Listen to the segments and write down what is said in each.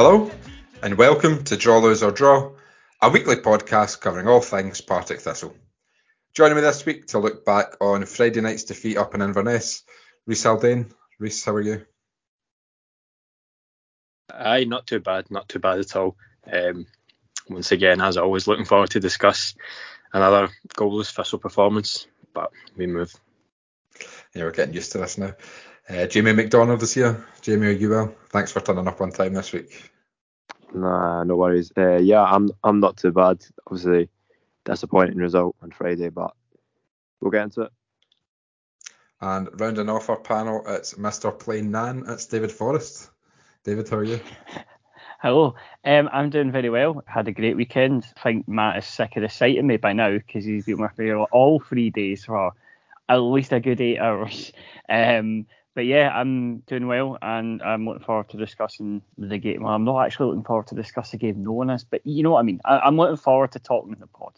Hello, and welcome to Draw, Lose or Draw, a weekly podcast covering all things Partick Thistle. Joining me this week to look back on Friday night's defeat up in Inverness, Reiss Haldane. Reiss, how are you? Aye, not too bad, not too bad at all. Um, once again, as always, looking forward to discuss another goalless Thistle performance, but we move. Yeah, we're getting used to this now. Uh, Jamie McDonald is here. Jamie, are you well? Thanks for turning up on time this week. Nah, no worries. Uh, yeah, I'm I'm not too bad. Obviously, disappointing result on Friday, but we'll get into it. And rounding off our panel, it's Mr. Plain Nan. It's David Forrest. David, how are you? Hello. Um, I'm doing very well. Had a great weekend. I think Matt is sick of the sight of me by now because he's been with me all three days for at least a good eight hours. Um, but yeah, I'm doing well, and I'm looking forward to discussing the game. Well, I'm not actually looking forward to discuss the game, no one is, but you know what I mean. I, am looking forward to talking in the pod.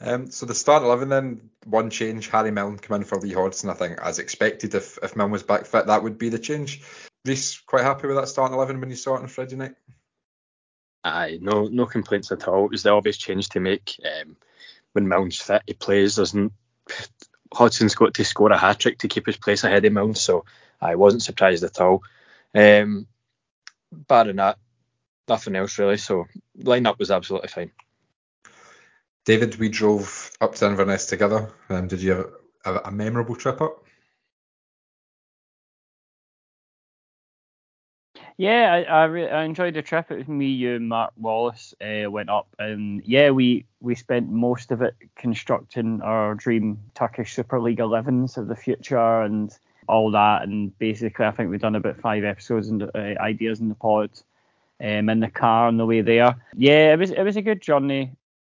Um, so the start eleven then one change. Harry Milne come in for Lee Hodson. I think as expected, if if Milne was back fit, that would be the change. Reiss, quite happy with that starting eleven when you saw it on Friday night. Aye, no no complaints at all. It was the obvious change to make. Um, when Milne's fit, he plays. Doesn't Hodson's got to score a hat trick to keep his place ahead of Milne, so I wasn't surprised at all. Um, barring that, nothing else really. So lineup was absolutely fine. David, we drove up to Inverness together. Um, did you have a, a memorable trip up? Yeah, I I, re- I, enjoyed the trip. It was me, you, and Mark Wallace uh, went up, and yeah, we we spent most of it constructing our dream Turkish Super League 11s of the future and all that. And basically, I think we've done about five episodes and uh, ideas in the pod, um, in the car on the way there. Yeah, it was it was a good journey,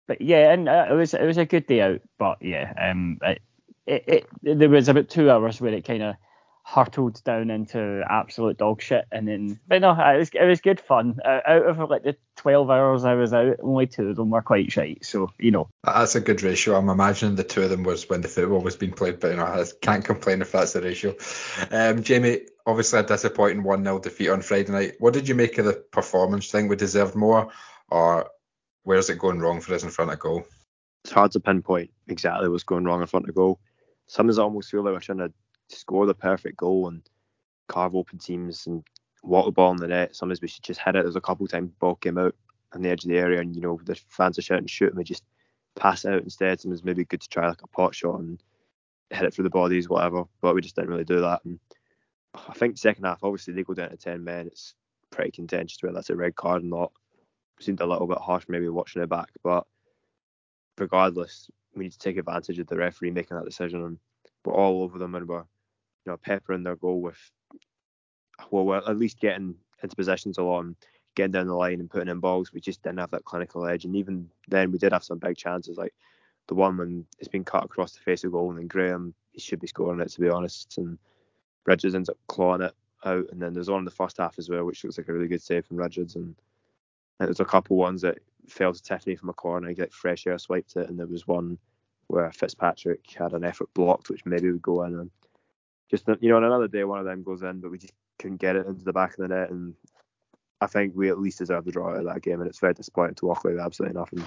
but yeah, and uh, it was it was a good day out. But yeah, um, it, it, it there was about two hours where it kind of hurtled down into absolute dog shit. And then, but no, it was it was good fun. Uh, out of like the 12 hours I was out, only two of them were quite shite. So you know, that's a good ratio. I'm imagining the two of them was when the football was being played, but you know, I can't complain if that's the ratio. Um, Jamie, obviously a disappointing one 0 defeat on Friday night. What did you make of the performance? Think we deserved more, or where's it going wrong for us in front of goal? It's hard to pinpoint exactly what's going wrong in front of goal. Some is almost feel like we're trying to score the perfect goal and carve open teams and walk the ball in the net. Sometimes we should just hit it. There's a couple of times the ball came out on the edge of the area and you know the fans are shouting shoot and we just pass it out instead. Sometimes maybe good to try like a pot shot and hit it through the bodies, whatever. But we just didn't really do that. And I think second half, obviously they go down to ten men. It's pretty contentious whether that's a red card or not. Seemed a little bit harsh maybe watching it back, but regardless, we need to take advantage of the referee making that decision and we're all over them and we're you know, peppering their goal with, well, at least getting into positions a lot and getting down the line and putting in balls. We just didn't have that clinical edge. And even then, we did have some big chances, like the one when it's been cut across the face of goal, and then Graham, he should be scoring it, to be honest. And Ridgers ends up clawing it out. And then there's one in the first half as well, which looks like a really good save from Ridgers. And, and there's a couple ones that fell to Tiffoney from a corner, like fresh air swiped it. And there was one where Fitzpatrick had an effort blocked, which maybe would go in. And just you know, on another day, one of them goes in, but we just couldn't get it into the back of the net, and I think we at least deserve the draw out of that game, and it's very disappointing to walk away with absolutely nothing,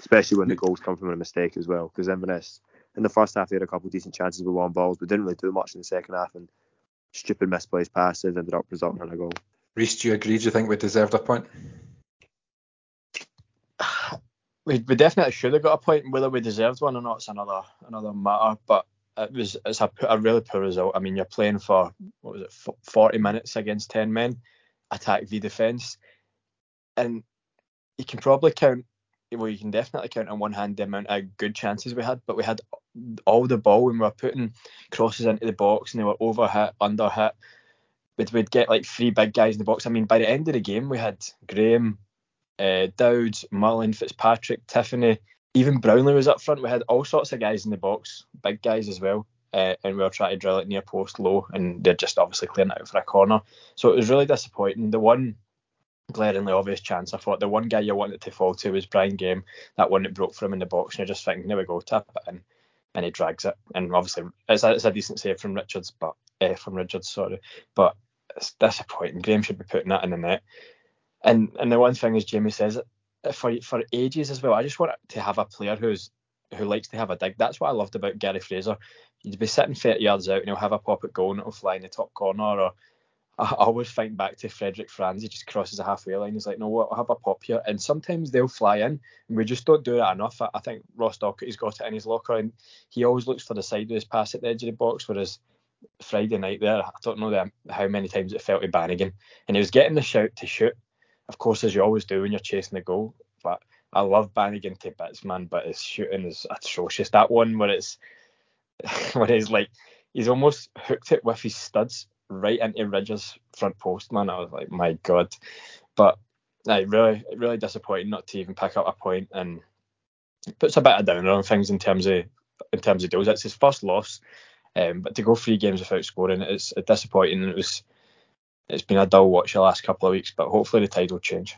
especially when the goals come from a mistake as well. Because Inverness in the first half they had a couple of decent chances with long balls, but didn't really do much in the second half, and stupid misplaced passes ended up resulting in a goal. Rhys, do you agree? Do you think we deserved a point? We, we definitely should have got a point. Whether we deserved one or not, it's another another matter. But it was it's a, a really poor result. I mean, you're playing for what was it, 40 minutes against 10 men, attack v defence, and you can probably count. Well, you can definitely count on one hand the amount of good chances we had, but we had all the ball when we were putting crosses into the box and they were over hit, under hit. We'd, we'd get like three big guys in the box. I mean, by the end of the game, we had Graham, uh, Dowd, Mullen, Fitzpatrick, Tiffoney, even Brownlie was up front. We had all sorts of guys in the box, big guys as well. Uh, and we were trying to drill it near post low, and they're just obviously clearing it out for a corner. So it was really disappointing. The one glaringly obvious chance, I thought the one guy you wanted to fall to was Brian Graham, that one that broke for him in the box, and you're just thinking, there we go, tap it in, and he drags it. And obviously, it's a, it's a decent save from Ridgers, but uh, from Ridgers, sorry, but it's disappointing. Graham should be putting that in the net. And and the one thing, is Jamie says, for for ages as well, I just want to have a player who's who likes to have a dig. That's what I loved about Gary Fraser. You'd be sitting 30 yards out and he'll have a pop at goal and it'll fly in the top corner. Or I, always think back to Frédéric Frans. He just crosses a halfway line. He's like, no, what? I'll have a pop here. And sometimes they'll fly in and we just don't do that enough. I, think Ross Docherty's got it in his locker and he always looks for the side of his pass at the edge of the box. Whereas Friday night there, I don't know how many times it felt to Bannigan. And he was getting the shout to shoot of course, as you always do when you're chasing the goal. But I love Bannigan to bits, man. But his shooting is atrocious. That one where it's where he's like he's almost hooked it with his studs right into Ridgers' front post, man. I was like, my god. But I really, really disappointing not to even pick up a point and puts a bit of downer on things in terms of in terms of deals. It's his first loss, um, but to go three games without scoring, it's disappointing. It was it's been a dull watch the last couple of weeks, but hopefully the tide will change.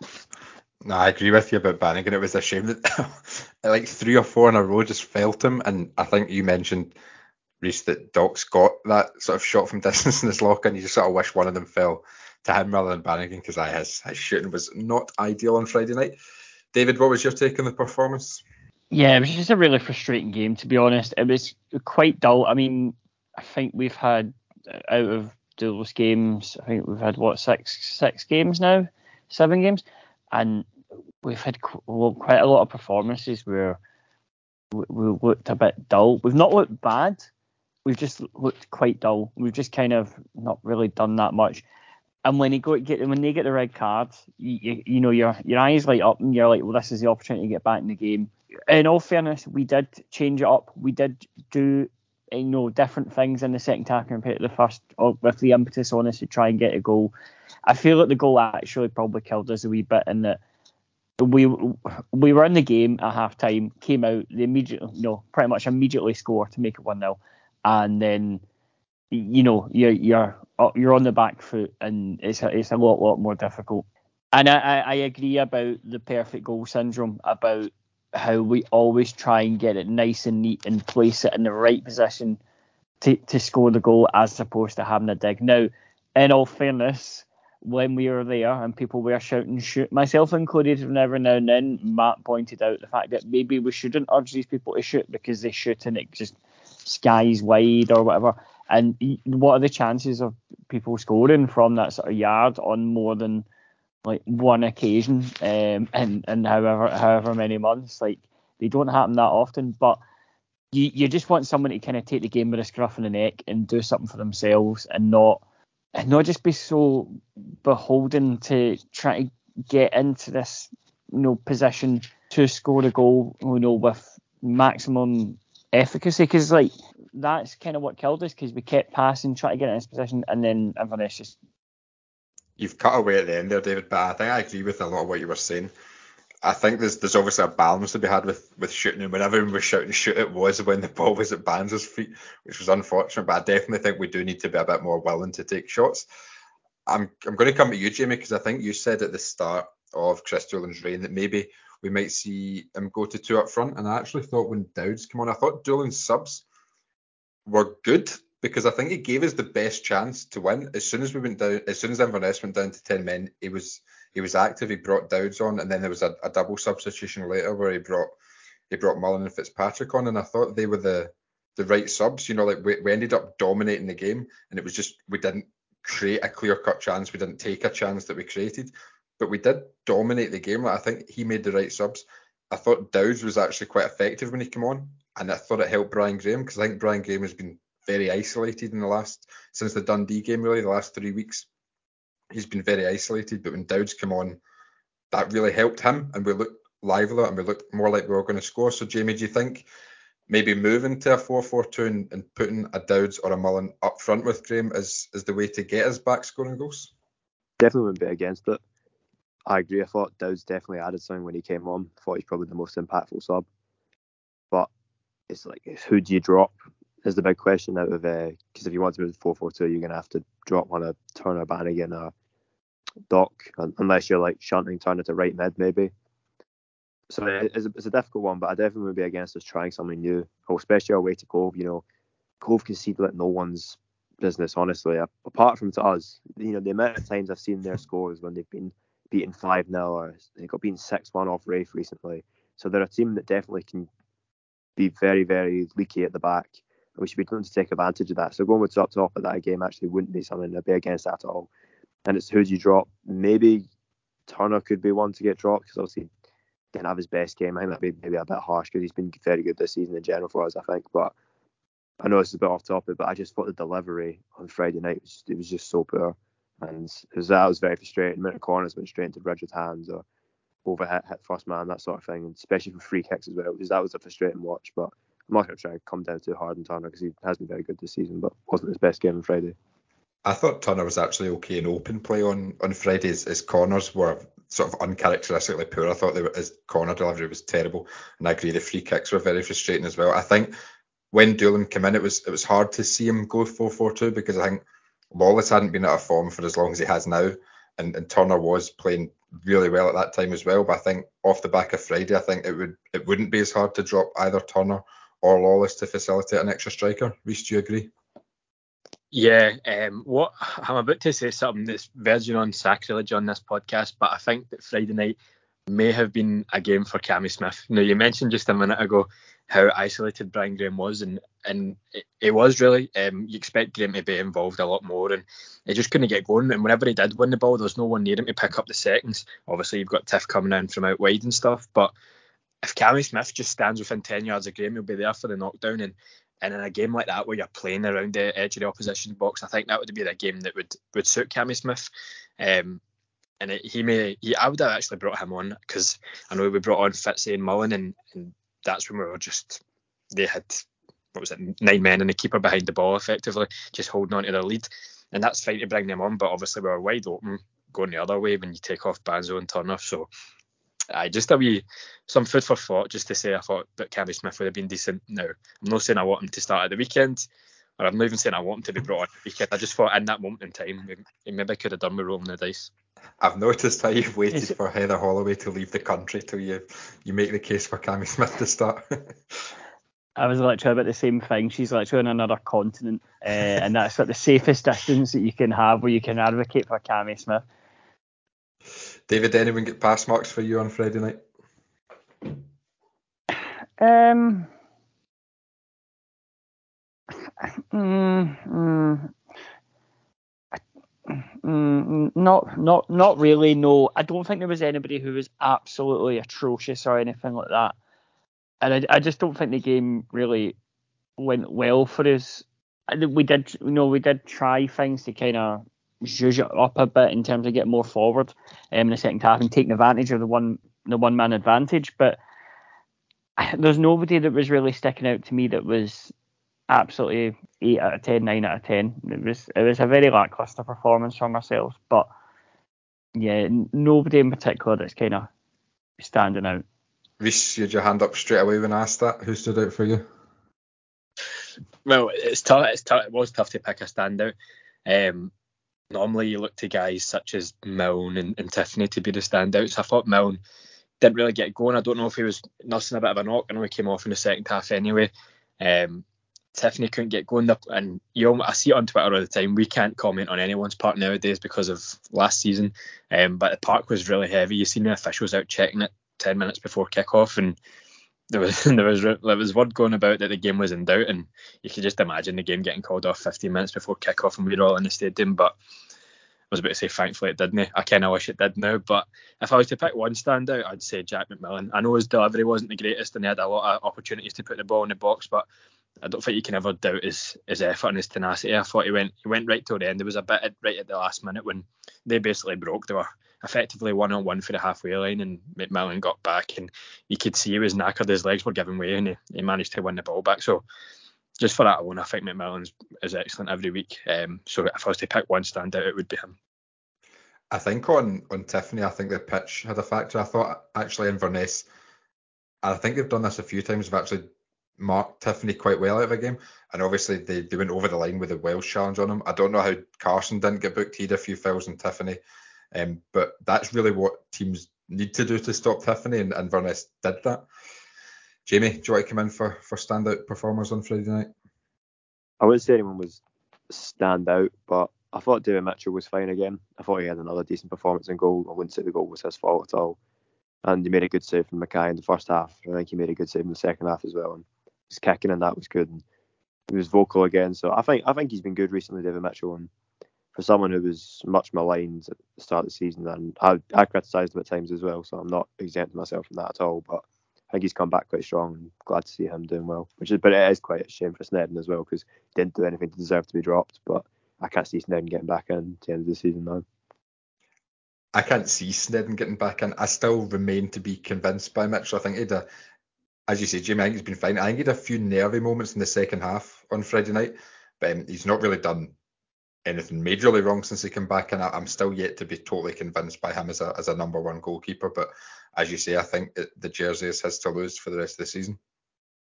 No, I agree with you about Bannigan. It was a shame that like three or four in a row just felt him, and I think you mentioned Reiss that Doc's got that sort of shot from distance in his lock, and you just sort of wish one of them fell to him rather than Bannigan because his his shooting was not ideal on Friday night. David, what was your take on the performance? Yeah, it was just a really frustrating game to be honest. It was quite dull. I mean, I think we've had uh, out of those games. I think we've had what six six games now, seven games, and we've had quite a lot of performances where we looked a bit dull. We've not looked bad. We've just looked quite dull. We've just kind of not really done that much. And when they go get when they get the red card, you, you, you know your your eyes light up and you're like, well, this is the opportunity to get back in the game. In all fairness, we did change it up. We did do you know different things in the second half compared to the first, with the impetus on us to try and get a goal. I feel like the goal actually probably killed us a wee bit in that we we were in the game at half time, came out, the immediate you know, pretty much immediately score to make it one 0 and then you know you're you're uh, you're on the back foot and it's a, it's a lot lot more difficult. And I, I agree about the perfect goal syndrome about how we always try and get it nice and neat and place it in the right position to, to score the goal as opposed to having a dig. Now, in all fairness, when we were there and people were shouting shoot, myself included, and every now and then, Matt pointed out the fact that maybe we shouldn't urge these people to shoot because they shoot and it just skies wide or whatever. And what are the chances of people scoring from that sort of yard on more than like one occasion um, in, in however however many months. Like they don't happen that often, but you, you just want someone to kind of take the game with a scruff in the neck and do something for themselves and not and not just be so beholden to try to get into this you know position to score a goal you know with maximum efficacy because like that's kind of what killed us because we kept passing trying to get in this position and then Inverness just you've cut away at the end there, David, but I think I agree with a lot of what you were saying. I think there's there's obviously a balance to be had with with shooting, and whenever we were shouting shoot, it was when the ball was at Barnes' feet, which was unfortunate. But I definitely think we do need to be a bit more willing to take shots. I'm I'm going to come to you, Jamie, because I think you said at the start of Kris Doolan's reign that maybe we might see him go to two up front, and I actually thought when Dowds came on, I thought Doolan's subs were good because I think he gave us the best chance to win. As soon as we went down, as soon as Inverness went down to ten men, he was he was active. He brought Dowds on, and then there was a, a double substitution later where he brought he brought Mullen and Fitzpatrick on, and I thought they were the the right subs. You know, like we, we ended up dominating the game, and it was just we didn't create a clear cut chance. We didn't take a chance that we created, but we did dominate the game. Like I think he made the right subs. I thought Dowds was actually quite effective when he came on, and I thought it helped Brian Graham because I think Brian Graham has been very isolated in the last since the Dundee game really the last three weeks. He's been very isolated, but when Dowds came on, that really helped him, and we looked livelier and we looked more like we were going to score. So Jamie, do you think maybe moving to a 4-4-2 and, and putting a Dowds or a Mullen up front with Graham is is the way to get us back scoring goals? Definitely wouldn't be against it. I agree. I thought Dowds definitely added something when he came on. I thought he's probably the most impactful sub. But it's like, who do you drop? Is the big question out of because uh, if you want to move to four four two, you're gonna have to drop one of Turner, Bannigan, or Doc, unless you're like shunting Turner to right mid maybe. So it's a, it's a difficult one, but I definitely would be against us trying something new, especially our way to Cove. You know, Cove conceded like no one's business, honestly. Apart from to us, you know, the amount of times I've seen their scores when they've been beaten 5 0 or they got beaten 6 1 off Raith recently. So they're a team that definitely can be very, very leaky at the back. We should be trying to take advantage of that. So going with top top of that game actually wouldn't be something to be against at all. And it's who do you drop? Maybe Turner could be one to get dropped because obviously didn't have his best game. I think that'd be maybe a bit harsh because he's been very good this season in general for us, I think. But I know it's a bit off topic, but I just thought the delivery on Friday night was it was just so poor, and was, that was very frustrating. Minute corners went straight into Ridgers' hands or overhit hit first man, that sort of thing, and especially for free kicks as well, because that was a frustrating watch. But I'm not try to come down too hard on Turner because he has been very good this season, but wasn't his best game on Friday. I thought Turner was actually okay in open play on on Fridays. His corners were sort of uncharacteristically poor. I thought were, his corner delivery was terrible, and I agree the free kicks were very frustrating as well. I think when Doolan came in, it was it was hard to see him go 4-4-2 because I think Lawless hadn't been out of form for as long as he has now, and, and Turner was playing really well at that time as well. But I think off the back of Friday, I think it would it wouldn't be as hard to drop either Turner or Lawless to facilitate an extra striker. Reiss, do you agree? Yeah, um, what I'm about to say something that's verging on sacrilege on this podcast, but I think that Friday night may have been a game for Cammy Smith. Now you mentioned just a minute ago how isolated Brian Graham was, and and it, it was really. Um, you expect Graham to be involved a lot more, and he just couldn't get going. And whenever he did win the ball, there was no one near him to pick up the seconds. Obviously, you've got Tiff coming in from out wide and stuff, but if Cammy Smith just stands within 10 yards of Graham, he'll be there for the knockdown. And, and in a game like that where you're playing around the edge of the opposition box, I think that would be the game that would, would suit Cammy Smith. Um, and it, he may, he, I would have actually brought him on because I know we brought on Fitzy and Mullen, and, and that's when we were just, they had, what was it, nine men and a keeper behind the ball effectively, just holding on to their lead. And that's fine to bring them on, but obviously we were wide open going the other way when you take off Banzo and Turner. So I just a wee some food for thought just to say I thought that Cammy Smith would have been decent. Now I'm not saying I want him to start at the weekend, or I'm not even saying I want him to be brought on at the weekend. I just thought in that moment in time he maybe could have done with rolling the dice. I've noticed how you've waited for Heather Holloway to leave the country till you you make the case for Cammy Smith to start. I was literally about the same thing. She's literally on another continent, uh, and that's like the safest distance that you can have where you can advocate for Cammy Smith. David, did anyone get pass marks for you on Friday night? Um. Mm, mm, not not not really no i don't think there was anybody who was absolutely atrocious or anything like that and i, I just don't think the game really went well for us we did you know we did try things to kind of zhuzh it up a bit in terms of getting more forward um, in the second half and taking advantage of the one the one man advantage. But there's nobody that was really sticking out to me that was absolutely eight out of 10, 9 out of ten. It was it was a very lackluster performance from ourselves. But yeah, nobody in particular that's kind of standing out. Reiss, you had your hand up straight away when I asked that. Who stood out for you? Well, it's tough. It's tough. It was tough to pick a standout. Um, normally you look to guys such as Milne and, and Tiffoney to be the standouts. I thought Milne didn't really get going. I don't know if he was nursing a bit of a knock. I know he came off in the second half anyway. Um, Tiffoney couldn't get going, and you I see it on Twitter all the time. We can't comment on anyone's part nowadays because of last season. Um, but the park was really heavy. You seen the officials out checking it ten minutes before kickoff, and there was there was there was word going about that the game was in doubt, and you could just imagine the game getting called off 15 minutes before kickoff, and we were all in the stadium. But I was about to say, thankfully it didn't. I kind of wish it did now. But if I was to pick one standout, I'd say Jack McMillan. I know his delivery wasn't the greatest, and he had a lot of opportunities to put the ball in the box, but I don't think you can ever doubt his his effort and his tenacity. I thought he went he went right to the end. There was a bit right at the last minute when they basically broke. They were effectively one on one for the halfway line, and McMillan got back, and you could see he was knackered. His legs were giving way, and he, he managed to win the ball back. So just for that alone, I think McMillan is excellent every week. Um, so if I was to pick one standout, it would be him. I think on on Tiffoney, I think the pitch had a factor. I thought actually in Inverness, I think they've done this a few times. They've actually marked Tiffoney quite well out of a game, and obviously they, they went over the line with the Welsh challenge on him. I don't know how Carson didn't get booked. He had a few fouls on Tiffoney. Um, but that's really what teams need to do to stop Tiffoney, and, Inverness did that. Jamie, do you want to come in for, for standout performers on Friday night? I wouldn't say anyone was stand out, but I thought David Mitchell was fine again. I thought he had another decent performance in goal. I wouldn't say the goal was his fault at all. And he made a good save from Mackay in the first half. I think he made a good save in the second half as well. And his kicking and that was good. And he was vocal again. So I think I think he's been good recently, David Mitchell. And for someone who was much maligned at the start of the season, and I, I criticised him at times as well, so I'm not exempting myself from that at all. But I think he's come back quite strong and glad to see him doing well. Which is, but it is quite a shame for Sneddon as well because he didn't do anything to deserve to be dropped. But I can't see Sneddon getting back in at the end of the season now. I can't see Sneddon getting back in. I still remain to be convinced by Mitchell. I think he'd a, as you say, Jimmy, I think he's been fine. I think he had a few nervy moments in the second half on Friday night, but um, he's not really done anything majorly wrong since he came back, and I, am still yet to be totally convinced by him as a as a number one goalkeeper. But as you say, I think the jersey is his to lose for the rest of the season.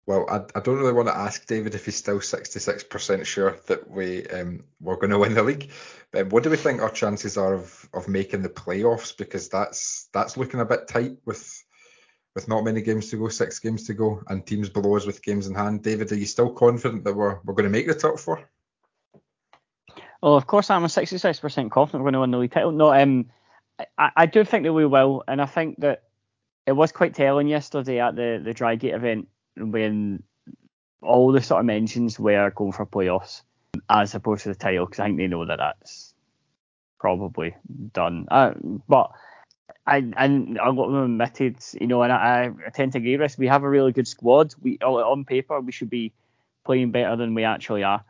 Well, I, I don't really want to ask David if he's still 66% sure that we um, we're going to win the league. But what do we think our chances are of, of making the playoffs? Because that's that's looking a bit tight with with not many games to go, six games to go, and teams below us with games in hand. David, are you still confident that we're we're going to make the top four? Well, of course, I'm a 66% confident we're going to win the league title. No, um, I, I do think that we will, and I think that it was quite telling yesterday at the the Drygate event when all the sort of mentions were going for playoffs as opposed to the title because I think they know that that's probably done. Uh, but I and a lot of them admitted, you know, and I, I tend to agree with this. We have a really good squad. We on paper we should be playing better than we actually are,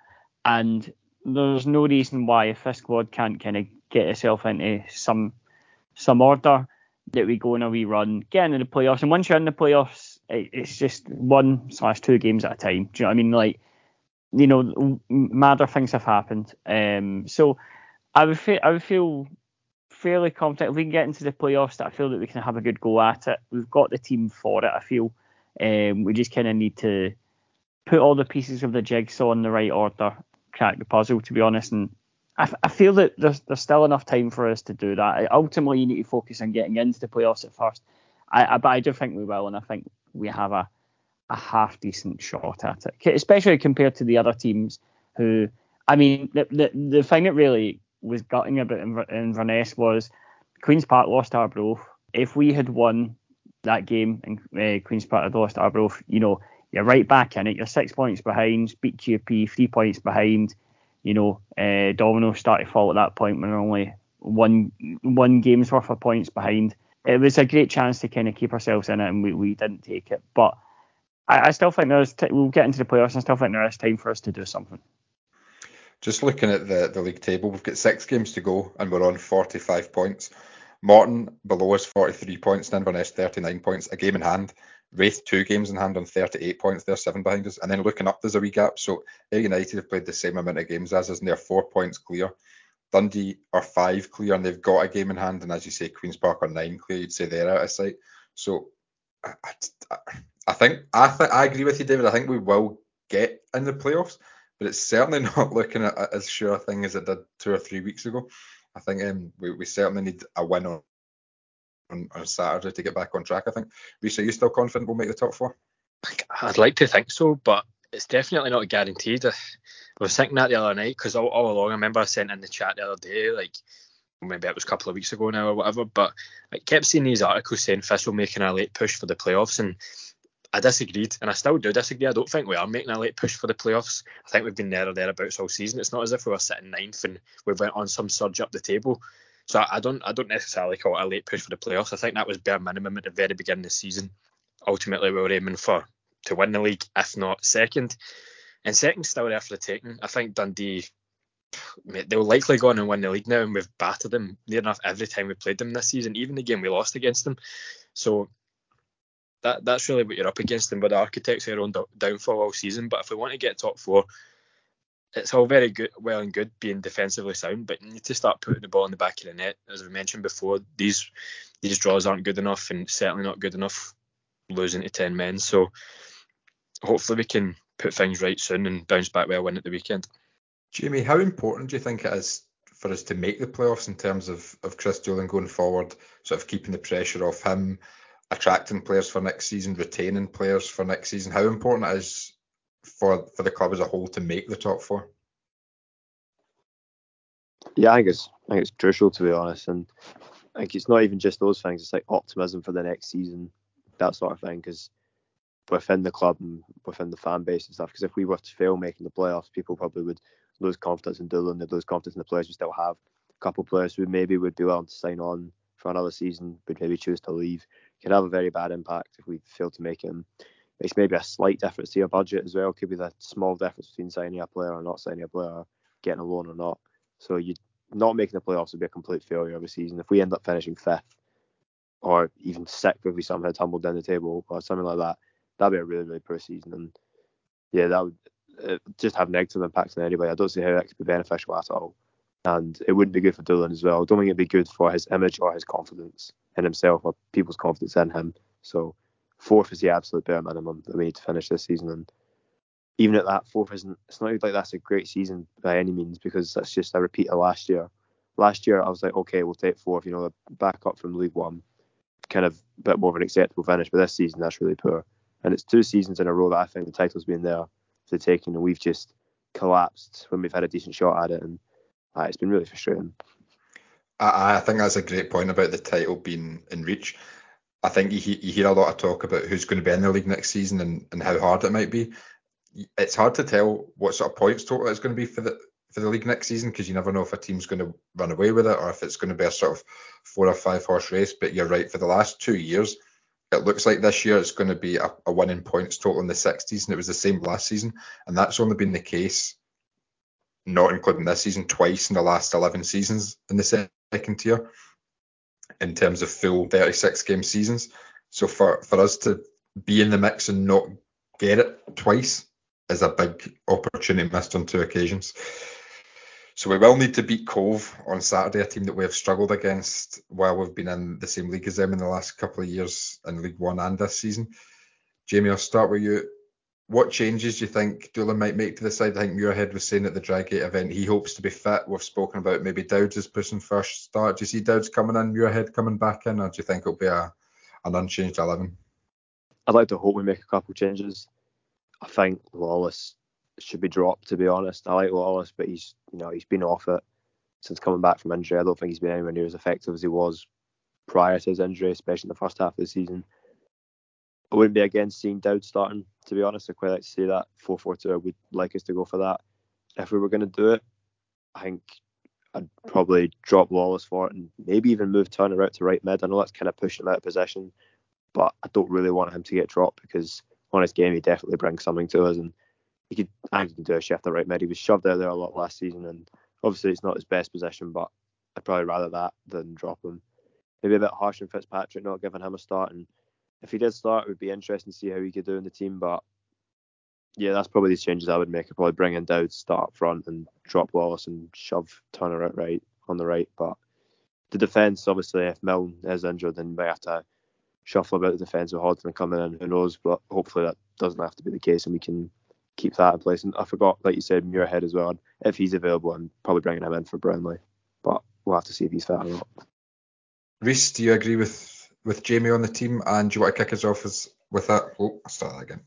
and there's no reason why if this squad can't kind of get itself into some some order that we go on a wee run, get into the playoffs, and once you're in the playoffs, it's just one slash two games at a time. Do you know what I mean? Like, you know, madder things have happened. Um, so I would feel I would feel fairly confident if we can get into the playoffs. That I feel that we can have a good go at it. We've got the team for it. I feel um, we just kind of need to put all the pieces of the jigsaw in the right order, crack the puzzle. To be honest, and I, I feel that there's there's still enough time for us to do that. Ultimately, you need to focus on getting into the playoffs at first. I, I, but I do think we will, and I think we have a, a half decent shot at it, especially compared to the other teams who, I mean, the the, the thing that really was gutting about in Inverness was Queen's Park lost Arbroath. If we had won that game and uh, Queen's Park had lost Arbroath, you know, you're right back in it. You're six points behind, beat QP, three points behind. You know, uh, Domino's start to fall at that point when only one one game's worth of points behind it was a great chance to kind of keep ourselves in it, and we, we didn't take it. But I, I still think there's t- we'll get into the playoffs, and I still think there is time for us to do something. Just looking at the, the league table, we've got six games to go, and we're on 45 points. Morton below us 43 points, Inverness 39 points, a game in hand. Raith two games in hand on 38 points, they're seven behind us. And then looking up, there's a wee gap. So Ayr United have played the same amount of games as us, and they're four points clear. Dundee are five clear and they've got a game in hand, and as you say, Queens Park are nine clear. You'd say they're out of sight. So I, I, I think I th- I agree with you, David. I think we will get in the playoffs, but it's certainly not looking at, as sure a thing as it did two or three weeks ago. I think um, we, we certainly need a win on, on, on Saturday to get back on track. I think. Reiss, are you still confident we'll make the top four? I'd like to think so, but it's definitely not guaranteed. I, was thinking that the other night because all, all, along I remember I sent in the chat the other day, like maybe it was a couple of weeks ago now or whatever, but I kept seeing these articles saying Thistle making a late push for the playoffs, and I disagreed, and I still do disagree. I don't think we are making a late push for the playoffs. I think we've been there or thereabouts all season. It's not as if we were sitting ninth and we went on some surge up the table. So I don't I don't necessarily call it a late push for the playoffs. I think that was bare minimum at the very beginning of the season. Ultimately, we were aiming for to win the league, if not second. And second still there for the taking. I think Dundee they'll likely go on and win the league now, and we've battered them near enough every time we played them this season, even the game we lost against them. So that that's really what you're up against, and with the architects their own downfall all season. But if we want to get top four, it's all very good, well and good being defensively sound, but you need to start putting the ball in the back of the net. As we mentioned before, these these draws aren't good enough, and certainly not good enough losing to ten men. So hopefully we can put things right soon and bounce back with a win at the weekend. Jamie, how important do you think it is for us to make the playoffs in terms of, of Kris Doolan going forward, sort of keeping the pressure off him, attracting players for next season, retaining players for next season? How important it is for for the club as a whole to make the top four? Yeah, I think it's I think it's crucial to be honest, and I think it's not even just those things. It's like optimism for the next season, that sort of thing. Because within the club and within the fan base and stuff. Because if we were to fail making the playoffs, people probably would lose confidence in Doolan, they'd lose confidence in the players we still have. A couple of players who maybe would be willing to sign on for another season would maybe choose to leave. Could have a very bad impact if we fail to make him. It's maybe a slight difference to your budget as well. Could be the small difference between signing a player or not signing a player, getting a loan or not. So you not making the playoffs would be a complete failure of a season. If we end up finishing fifth or even sixth if we somehow tumbled down the table or something like that, that'd be a really, really poor season. And yeah, that would just have negative impacts on anybody. I don't see how that could be beneficial at all. And it wouldn't be good for Doolan as well. I don't think it'd be good for his image or his confidence in himself or people's confidence in him. So fourth is the absolute bare minimum that we need to finish this season. And even at that, fourth isn't. It's not like that's a great season by any means because that's just a repeat of last year. Last year I was like, okay, we'll take fourth. You know, back up from League One, kind of a bit more of an acceptable finish. But this season that's really poor. And it's two seasons in a row that I think the title's been there to taking, and we've just collapsed when we've had a decent shot at it, and uh, it's been really frustrating. I, I think that's a great point about the title being in reach. I think you, you hear a lot of talk about who's going to be in the league next season and, and how hard it might be. It's hard to tell what sort of points total it's going to be for the for the league next season because you never know if a team's going to run away with it or if it's going to be a sort of four or five horse race. But you're right, for the last two years, it looks like this year it's going to be a, a win in points total in the 60s, and it was the same last season, and that's only been the case, not including this season, twice in the last 11 seasons in the second tier, in terms of full 36 game seasons. So for for us to be in the mix and not get it twice is a big opportunity missed on two occasions. So we will need to beat Cove on Saturday, a team that we have struggled against while we've been in the same league as them in the last couple of years in League One and this season. Jamie, I'll start with you. What changes do you think Doolan might make to the side? I think Muirhead was saying at the Drygate event he hopes to be fit. We've spoken about maybe Dowds is pushing first start. Do you see Dowds coming in, Muirhead coming back in, or do you think it'll be a an unchanged eleven? I'd like to hope we make a couple changes. I think Lawless should be dropped. To be honest, I like Lawless, but he's you know he's been off it since coming back from injury. I don't think he's been anywhere near as effective as he was prior to his injury, especially in the first half of the season. I wouldn't be against seeing Dowd starting. To be honest, I'd quite like to see that 4-4-2. I would like us to go for that. If we were going to do it, I think I'd probably drop Lawless for it and maybe even move Turner out to right mid. I know that's kind of pushing him out of position, but I don't really want him to get dropped because on his game he definitely brings something to us and he could I can do a shift at right mid. He was shoved out there a lot last season, and obviously it's not his best position, but I'd probably rather that than drop him. Maybe a bit harsh on Fitzpatrick not giving him a start, and if he did start, it would be interesting to see how he could do in the team. But yeah, that's probably the changes I would make. I'd probably bring in Dowd, start up front, and drop Wallace and shove Turner out right on the right. But the defence, obviously, if Milne is injured, then we have to shuffle about the defence with Hodson coming in. Who knows? But hopefully that doesn't have to be the case, and we can keep that in place. And I forgot, like you said, Muirhead as well. If he's available, I'm probably bringing him in for Brownlie, but we'll have to see if he's fit or not. Reiss, do you agree with with Jamie on the team? And do you want to kick us off as, with that? Oh, I'll start that again.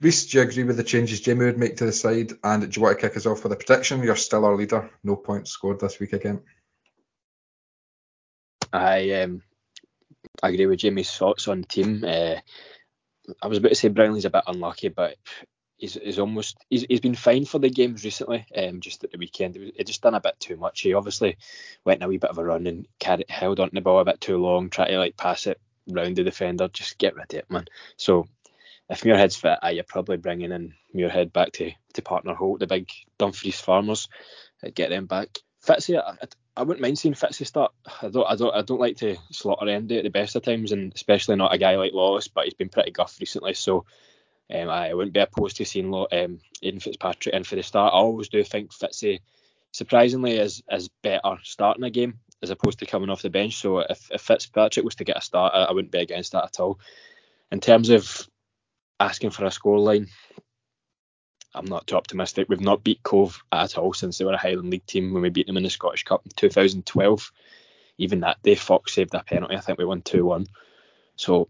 Reiss, do you agree with the changes Jamie would make to the side? And do you want to kick us off with a prediction? You're still our leader. No points scored this week again. I um, agree with Jamie's thoughts on team. Uh, I was about to say Brownlie's a bit unlucky, but he's, he's almost he's, he's been fine for the games recently. Um, just at the weekend, he just done a bit too much. He obviously went a wee bit of a run and carried, held on to the ball a bit too long, try to like pass it round the defender. Just get rid of it, man. So if Muirhead's fit, uh, you're probably bringing in Muirhead back to to partner Holt, the big Dumfries farmers, uh, get them back. Fitzy, I, I wouldn't mind seeing Fitzy start. I don't, I don't, I don't like to slaughter Andy at the best of times, and especially not a guy like Lawless. But he's been pretty guff recently, so um, I wouldn't be opposed to seeing um, Aidan Fitzpatrick in for the start. I always do think Fitzy, surprisingly, is is better starting a game as opposed to coming off the bench. So if, if Fitzpatrick was to get a start, I, I wouldn't be against that at all. In terms of asking for a scoreline, I'm not too optimistic. We've not beat Cove at all since they were a Highland League team when we beat them in the Scottish Cup in 2012. Even that day, Fox saved a penalty. I think we won 2 1. So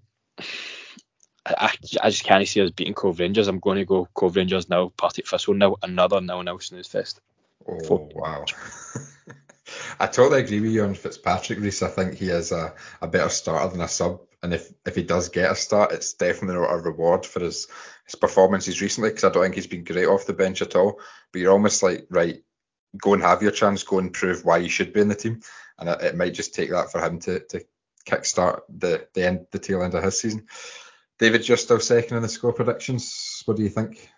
I, I just can't see us beating Cove Rangers. I'm going to go Cove Rangers now, Partick Thistle now, another now nil snooze fest. Oh wow. I totally agree with you on Fitzpatrick Reiss. I think he is a, a better starter than a sub. And if, if he does get a start, it's definitely not a reward for his, his performances recently because I don't think he's been great off the bench at all. But you're almost like, right, go and have your chance, go and prove why you should be in the team. And it, it might just take that for him to, to kickstart the, the end the tail end of his season. David, you're still second in the score predictions. What do you think?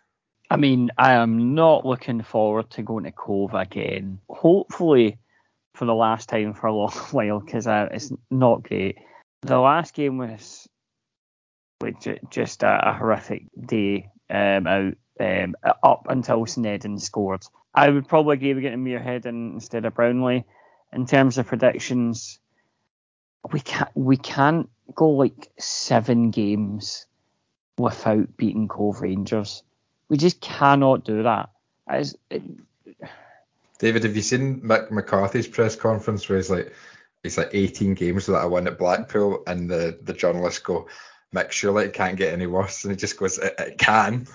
I mean, I am not looking forward to going to Cove again. Hopefully, for the last time for a long while, because uh, it's not great. The last game was just a, a horrific day um, out um, up until Sneddon scored. I would probably agree with getting Muirhead instead of Brownlie. In terms of predictions, we can't we can't go like seven games without beating Cove Rangers. We just cannot do that. It, David, have you seen Mick McCarthy's press conference where he's like, he's like 18 games that I won at Blackpool, and the the journalists go, Mick, surely it can't get any worse, and he just goes, it, it can.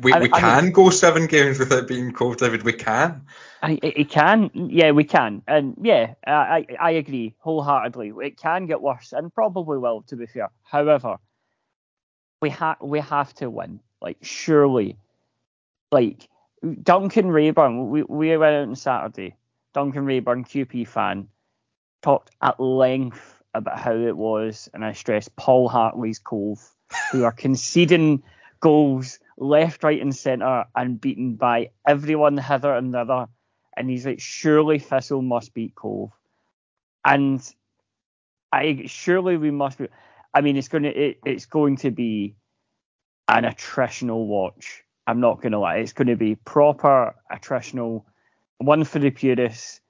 We, we I, can mean, go seven games without being Cove, David. We can. it can. Yeah, we can. And yeah, I, I agree wholeheartedly. It can get worse and probably will, to be fair. However, we have we have to win. Like surely, like Duncan Rayburn, we, we went out on Saturday. Duncan Rayburn, QP fan, talked at length about how it was, and I stress Paul Hartley's Cove, who are conceding goals left, right, and centre and beaten by everyone hither and thither. And he's like, surely Thistle must beat Cove. And I surely we must be. I mean, it's going to it, it's going to be an attritional watch. I'm not going to lie. It's going to be proper attritional. One for the purists.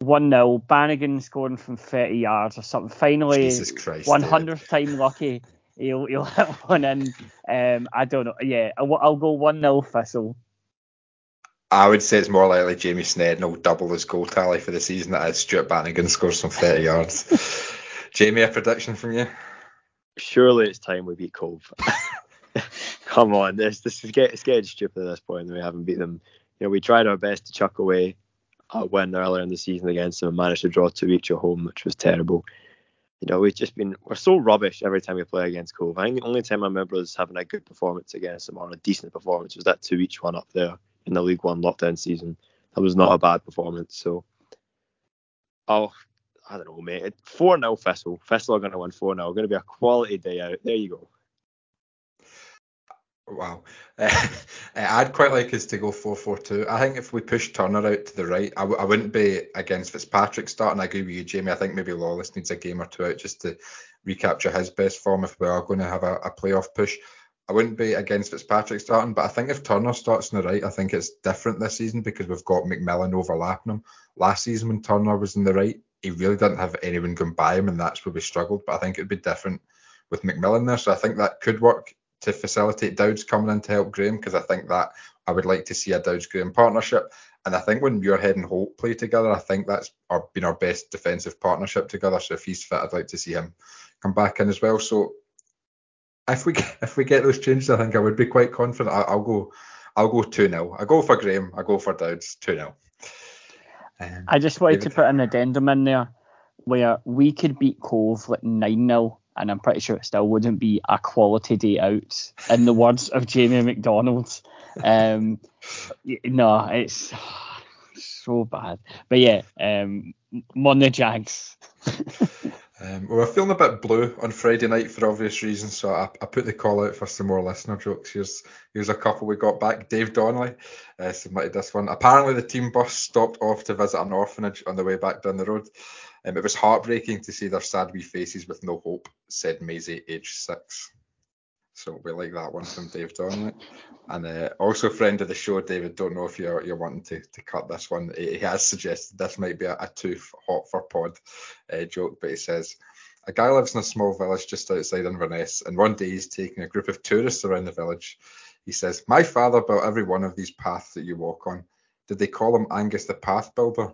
1 0. Bannigan scoring from 30 yards or something. Finally, Christ, 100th time lucky. He'll, he'll hit one in. Um, I don't know. Yeah, I'll, I'll go 1 0 Thistle. I would say it's more likely Jamie Sneddon will double his goal tally for the season that is Stuart Bannigan scores from 30 yards. Jamie, a prediction from you? Surely it's time we beat Cove. Come on, this this is get, it's getting stupid at this point. We haven't beat them. You know, we tried our best to chuck away a win earlier in the season against them and managed to draw two each at home, which was terrible. You know, we've just been we're so rubbish every time we play against Cove. I think the only time I remember us having a good performance against them or a decent performance was that two each one up there in the League One lockdown season. That was not a bad performance. So, oh, I don't know, mate. Four 0 Thistle. Thistle are going to win four 0 Going to be a quality day out. There you go. Wow. I'd quite like us to go 4 4 2. I think if we push Turner out to the right, I w- I wouldn't be against Fitzpatrick starting. I agree with you, Jamie. I think maybe Lawless needs a game or two out just to recapture his best form if we are going to have a, a playoff push. I wouldn't be against Fitzpatrick starting, but I think if Turner starts on the right, I think it's different this season because we've got McMillan overlapping him. Last season when Turner was in the right, he really didn't have anyone going by him, and that's where we struggled. But I think it'd be different with McMillan there, so I think that could work to facilitate Dowds coming in to help Graham because I think that I would like to see a Dowds Graham partnership. And I think when Muirhead and Holt play together, I think that's our, been our best defensive partnership together. So if he's fit, I'd like to see him come back in as well. So if we if we get those changes, I think I would be quite confident. I, will go I'll go two 0 I go for Graham. I go for Dowds two 0 um, I just wanted David. to put an addendum in there where we could beat Cove like nine 0 and I'm pretty sure it still wouldn't be a quality day out, in the words of Jamie McDonald. Um, no, it's so bad. But yeah, um, Jags. Um, we were feeling a bit blue on Friday night for obvious reasons, so I, I, put the call out for some more listener jokes. Here's here's a couple we got back. Dave Donnelly uh, submitted this one. Apparently, the team bus stopped off to visit an orphanage on the way back down the road. Um, it was heartbreaking to see their sad wee faces with no hope, said Maisie, age six. So we like that one from Dave Donnelly. And uh, also friend of the show, David. Don't know if you're you're wanting to, to cut this one. He has suggested this might be a, a too hot for pod uh, joke, but he says a guy lives in a small village just outside Inverness, and one day he's taking a group of tourists around the village. He says, "My father built every one of these paths that you walk on. Did they call him Angus the Path Builder?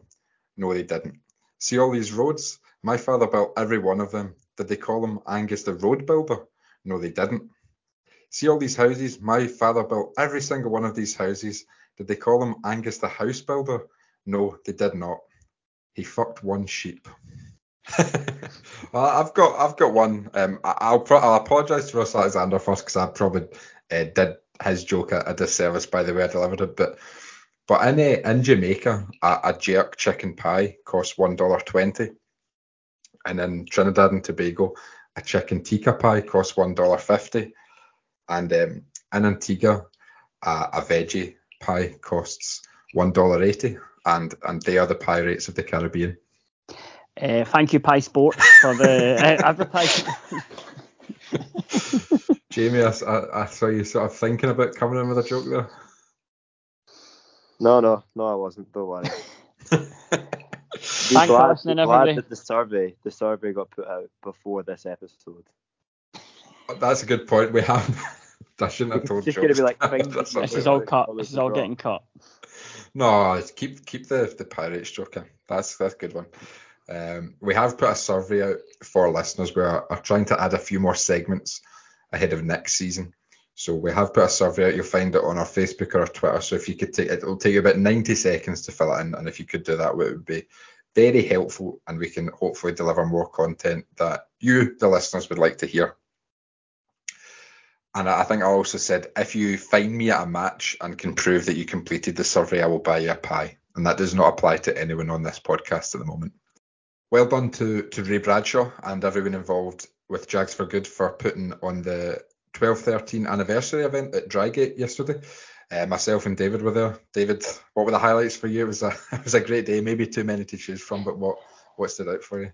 No, they didn't. See all these roads? My father built every one of them. Did they call him Angus the Road Builder? No, they didn't. See all these houses? My father built every single one of these houses. Did they call him Angus the House Builder? No, they did not. He fucked one sheep. well, I've got I've got one. Um, I, will pro- I'll apologise to Russ Alexander first because I probably uh, did his joke a, a, disservice by the way I delivered it. But but in uh, in Jamaica, a, a jerk chicken pie costs one dollar twenty, and in Trinidad and Tobago, a chicken tikka pie costs one dollar fifty, and um, in Antigua, a, a veggie pie costs one dollar eighty, and and they are the pie rates of the Caribbean. Uh, thank you, Pie Sport, for the uh, advertising. Jamie, I, I, saw you sort of thinking about coming in with a joke there. No, no, no, I wasn't. Don't worry. Thanks glad, for listening, everybody. That the survey, the survey got put out before this episode. That's a good point. We have. I shouldn't have told you. Just gonna be like, this is all cut. This is all getting cut. No, keep keep the the pirates joking. That's that's a good one. Um, we have put a survey out for listeners. We are, are, trying to add a few more segments ahead of next season. So we have put a survey out. You'll find it on our Facebook or our Twitter. So if you could take it, it'll take you about 90 seconds to fill it in. And if you could do that, it would be very helpful. And we can hopefully deliver more content that you, the listeners, would like to hear. And I think I also said if you find me at a match and can prove that you completed the survey, I will buy you a pie. And that does not apply to anyone on this podcast at the moment well done to, to Ray Bradshaw and everyone involved with Jags for Good for putting on the 12-13 anniversary event at Drygate yesterday. Uh, myself and David were there. David, what were the highlights for you? It was a it was a great day. Maybe too many to choose from, but what what stood out for you?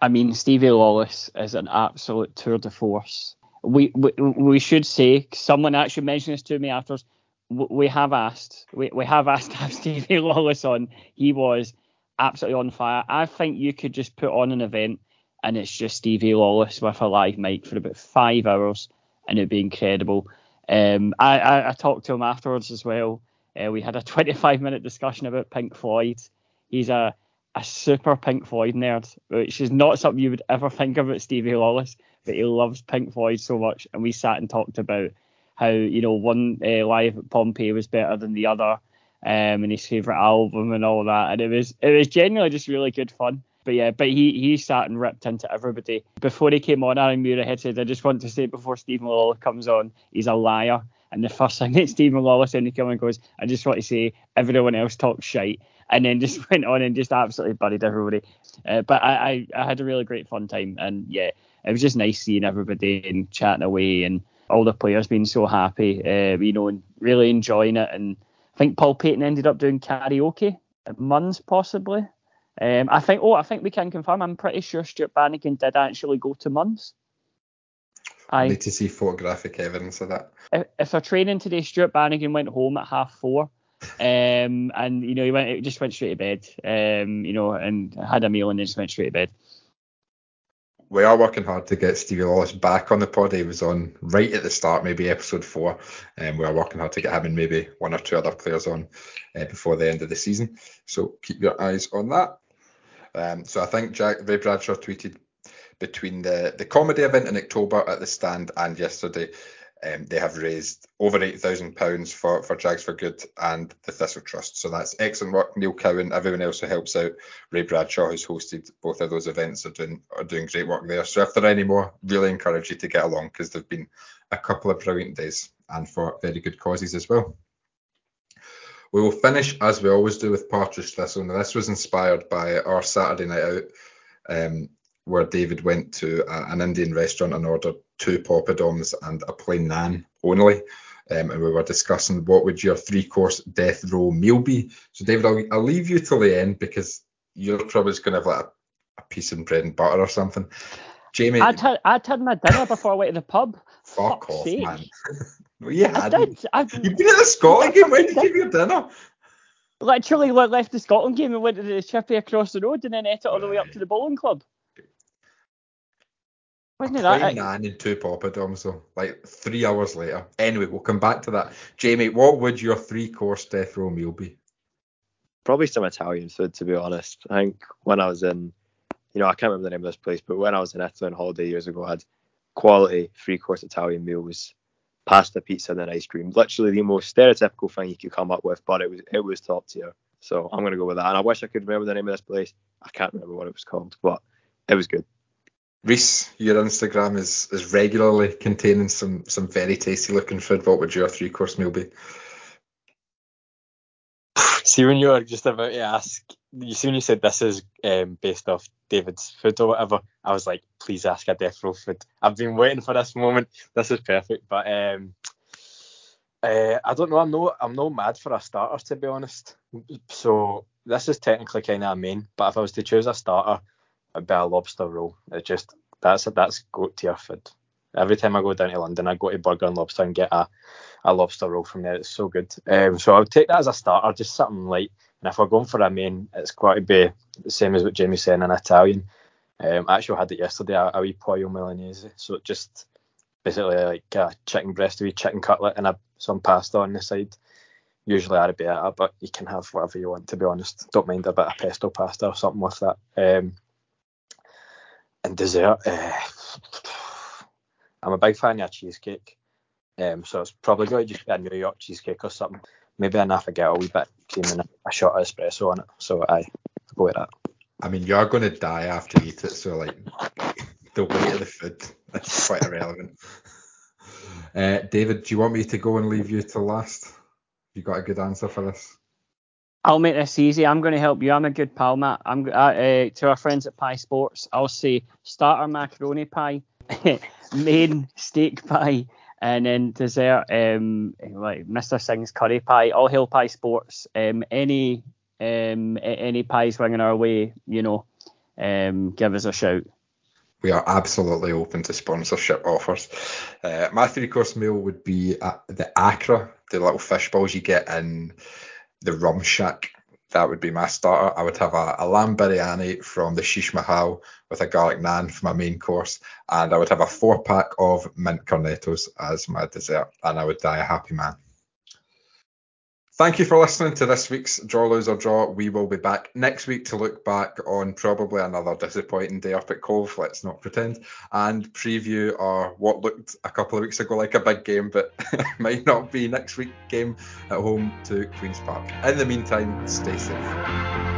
I mean, Stevie Lawless is an absolute tour de force. We we, we should say someone actually mentioned this to me afterwards. We have asked we, we have asked to have Stevie Lawless on. He was absolutely on fire. I think you could just put on an event and it's just Stevie Lawless with a live mic for about five hours and it'd be incredible. Um, I, I, I, talked to him afterwards as well. Uh, we had a 25 minute discussion about Pink Floyd. He's a, a super Pink Floyd nerd, which is not something you would ever think about Stevie Lawless, but he loves Pink Floyd so much. And we sat and talked about how, you know, one uh, live at Pompeii was better than the other um, and his favourite album and all that. And it was it was genuinely just really good fun. But yeah, but he he sat and ripped into everybody. Before he came on, Aaron Muirhead said, I just want to say before Steven Lawless comes on, he's a liar. And the first thing that Steven Lawless said, he came and goes, I just want to say everyone else talks shite. And then just went on and just absolutely buried everybody. Uh, but I, I, I had a really great fun time. And yeah, it was just nice seeing everybody and chatting away and all the players being so happy, uh, you know, and really enjoying it. And I think Paul Payton ended up doing karaoke at Munns possibly. Um, I think. Oh, I think we can confirm. I'm pretty sure Stuart Bannigan did actually go to Munns. I need to see photographic evidence of that. If, if are training today, Stuart Bannigan went home at half four, um, and you know he went, just went straight to bed, um, you know, and had a meal and then just went straight to bed we are working hard to get Stevie Lawless back on the pod. He was on right at the start, maybe episode four, and we are working hard to get him and maybe one or two other players on uh, before the end of the season. So keep your eyes on that. Um, so I think Jack Ray Bradshaw tweeted between the the comedy event in October at the stand and yesterday um, they have raised over eight thousand pounds for for Jags for Good and the Thistle Trust. So that's excellent work. Neil Cowan, everyone else who helps out. Ray Bradshaw, who's hosted both of those events, are doing are doing great work there. So if there are any more, really encourage you to get along because there've been a couple of brilliant days and for very good causes as well. We will finish as we always do with Partridge Thistle. Now this was inspired by our Saturday night out. Um, where David went to a, an Indian restaurant and ordered two poppadoms and a plain naan only. Um, and we were discussing what would your three course death row meal be. So David, I'll, I'll leave you till the end because you're probably just going to have like a, a, piece of bread and butter or something. Jamie, I'd had, I'd had my dinner before I went to the pub. Fuck Fuck's off, sake. man. well, yeah, I did. I, You've been at the Scotland game. When did you have your dinner? Literally left the Scotland game and went to the chippy across the road and then ate it all the way up to the bowling club. Wasn't it that? naan and two poppadoms though, like three hours later. Anyway, we'll come back to that. Jamie, what would your three course death row meal be? Probably some Italian food, to be honest. I think when I was in, you know, I can't remember the name of this place, but when I was in Italy on holiday years ago, I had quality three course Italian meals, pasta, pizza, and then ice cream. Literally the most stereotypical thing you could come up with, but it was it was top tier. So I'm gonna go with that. And I wish I could remember the name of this place. I can't remember what it was called, but it was good. Reiss, your Instagram is is regularly containing some some very tasty looking food. What would your three course meal be? See when you were just about to ask, you see when you said this is um, based off David's food or whatever, I was like, please ask a death row food. I've been waiting for this moment. This is perfect. But um, uh, I don't know. I'm no I'm no mad for a starter to be honest. So this is technically kind of a main, but if I was to choose a starter, be a lobster roll. It just that's that's goat tier food. Every time I go down to London, I go to Burger and Lobster and get a, a lobster roll from there. It's so good. Um, so I would take that as a starter, just something light. And if we're going for a main, it's got to be the same as what Jamie's saying, an Italian. Um, I actually had it yesterday, a, a wee pollo milanese. So just basically like a chicken breast, a wee chicken cutlet, and a, some pasta on the side. Usually arrabbiata, but you can have whatever you want. To be honest, don't mind a bit of pesto pasta or something with that. Um, and dessert, uh, I'm a big fan of cheesecake. Um, so it's probably going to just be a New York cheesecake or something. Maybe a Nafagel, a wee bit cream and a shot of espresso on it. So I go with that. I mean, you're going to die after you eat it, so like the weight of the food, that's quite irrelevant. Uh, David, do you want me to go and leave you to last? You got a good answer for this? I'll make this easy. I'm going to help you. I'm a good pal, Matt. I'm uh, uh, to our friends at Pie Sports. I'll say starter macaroni pie, main steak pie, and then dessert um, like Mr. Singh's curry pie. All hail Pie Sports. Um, any um, any pies swinging our way, you know, um, give us a shout. We are absolutely open to sponsorship offers. Uh, my three course meal would be the Accra, the little fish balls you get in the Rum Shack. That would be my starter. I would have a, a lamb biryani from the Shish Mahal with a garlic naan for my main course, and I would have a four pack of mint Cornettos as my dessert, and I would die a happy man. Thank you for listening to this week's Draw, Lose or Draw. We will be back next week to look back on probably another disappointing day up at Cove, let's not pretend, and preview our what looked a couple of weeks ago like a big game, but might not be next week game at home to Queen's Park. In the meantime, stay safe.